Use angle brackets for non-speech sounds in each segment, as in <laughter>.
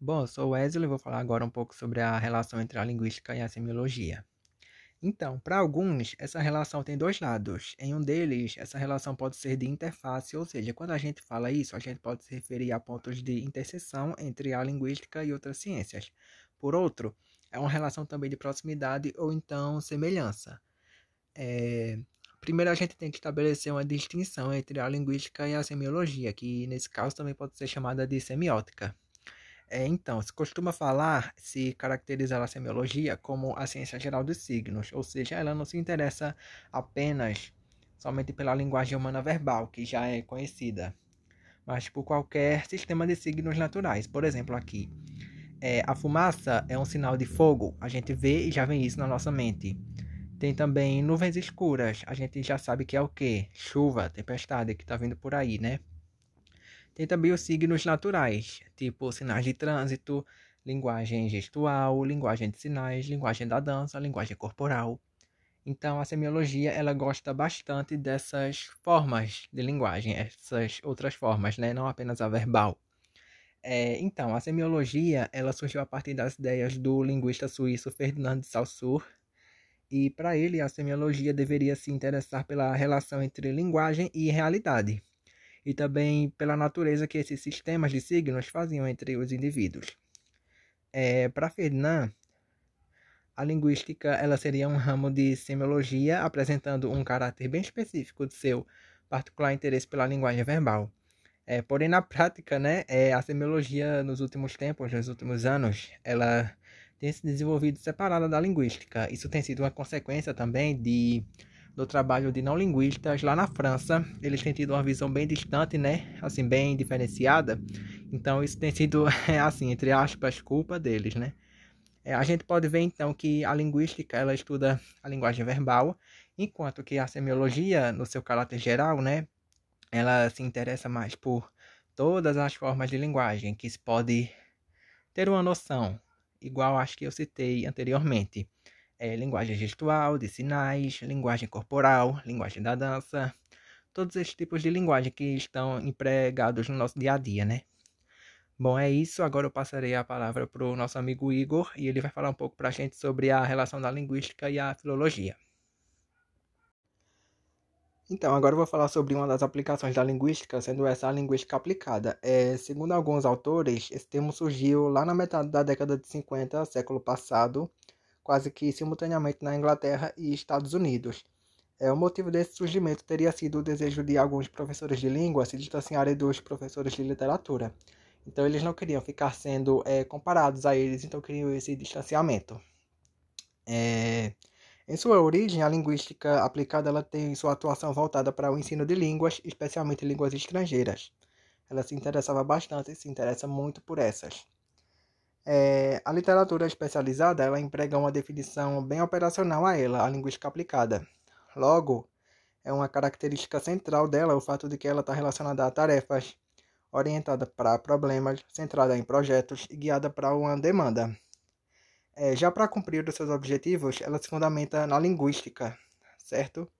Bom, eu sou Wesley e vou falar agora um pouco sobre a relação entre a linguística e a semiologia. Então, para alguns, essa relação tem dois lados. Em um deles, essa relação pode ser de interface, ou seja, quando a gente fala isso, a gente pode se referir a pontos de interseção entre a linguística e outras ciências. Por outro, é uma relação também de proximidade ou então semelhança. É... Primeiro, a gente tem que estabelecer uma distinção entre a linguística e a semiologia, que nesse caso também pode ser chamada de semiótica. É, então, se costuma falar, se caracterizar a semiologia como a ciência geral dos signos, ou seja, ela não se interessa apenas somente pela linguagem humana verbal, que já é conhecida, mas por qualquer sistema de signos naturais. Por exemplo, aqui, é, a fumaça é um sinal de fogo, a gente vê e já vem isso na nossa mente. Tem também nuvens escuras, a gente já sabe que é o que? Chuva, tempestade que está vindo por aí, né? Tem também os signos naturais, tipo sinais de trânsito, linguagem gestual, linguagem de sinais, linguagem da dança, linguagem corporal. Então, a semiologia ela gosta bastante dessas formas de linguagem, essas outras formas, né? não apenas a verbal. É, então, a semiologia ela surgiu a partir das ideias do linguista suíço Ferdinand de Saussure, e para ele a semiologia deveria se interessar pela relação entre linguagem e realidade e também pela natureza que esses sistemas de signos faziam entre os indivíduos. É, Para Ferdinand, a linguística ela seria um ramo de semiologia apresentando um caráter bem específico de seu particular interesse pela linguagem verbal. É, porém, na prática, né, é, a semiologia nos últimos tempos, nos últimos anos, ela tem se desenvolvido separada da linguística. Isso tem sido uma consequência também de do trabalho de não linguistas lá na França. Eles têm tido uma visão bem distante, né? Assim, bem diferenciada. Então, isso tem sido, <laughs> assim, entre aspas, culpa deles, né? É, a gente pode ver, então, que a linguística, ela estuda a linguagem verbal, enquanto que a semiologia, no seu caráter geral, né? Ela se interessa mais por todas as formas de linguagem que se pode ter uma noção, igual acho que eu citei anteriormente é, linguagem gestual, de sinais, linguagem corporal, linguagem da dança, todos esses tipos de linguagem que estão empregados no nosso dia a dia, né? Bom, é isso. Agora eu passarei a palavra para o nosso amigo Igor e ele vai falar um pouco para a gente sobre a relação da linguística e a filologia. Então, agora eu vou falar sobre uma das aplicações da linguística, sendo essa a linguística aplicada. É, segundo alguns autores, esse termo surgiu lá na metade da década de 50, século passado, quase que simultaneamente na Inglaterra e Estados Unidos. É, o motivo desse surgimento teria sido o desejo de alguns professores de língua se distanciarem dos professores de literatura. Então eles não queriam ficar sendo é, comparados a eles, então queriam esse distanciamento. É, em sua origem, a linguística aplicada ela tem sua atuação voltada para o ensino de línguas, especialmente línguas estrangeiras. Ela se interessava bastante e se interessa muito por essas. É, a literatura especializada ela emprega uma definição bem operacional a ela, a linguística aplicada. Logo, é uma característica central dela o fato de que ela está relacionada a tarefas, orientada para problemas, centrada em projetos e guiada para uma demanda. É, já para cumprir os seus objetivos, ela se fundamenta na linguística, certo?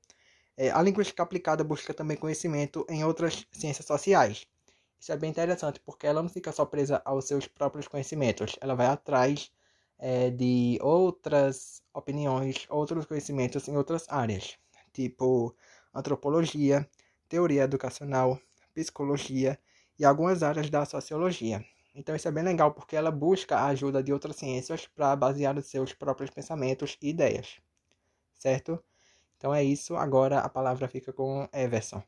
É, a linguística aplicada busca também conhecimento em outras ciências sociais isso é bem interessante, porque ela não fica só presa aos seus próprios conhecimentos, ela vai atrás é, de outras opiniões, outros conhecimentos em outras áreas, tipo antropologia, teoria educacional, psicologia e algumas áreas da sociologia. Então isso é bem legal porque ela busca a ajuda de outras ciências para basear os seus próprios pensamentos e ideias. Certo? Então é isso. Agora a palavra fica com Everson.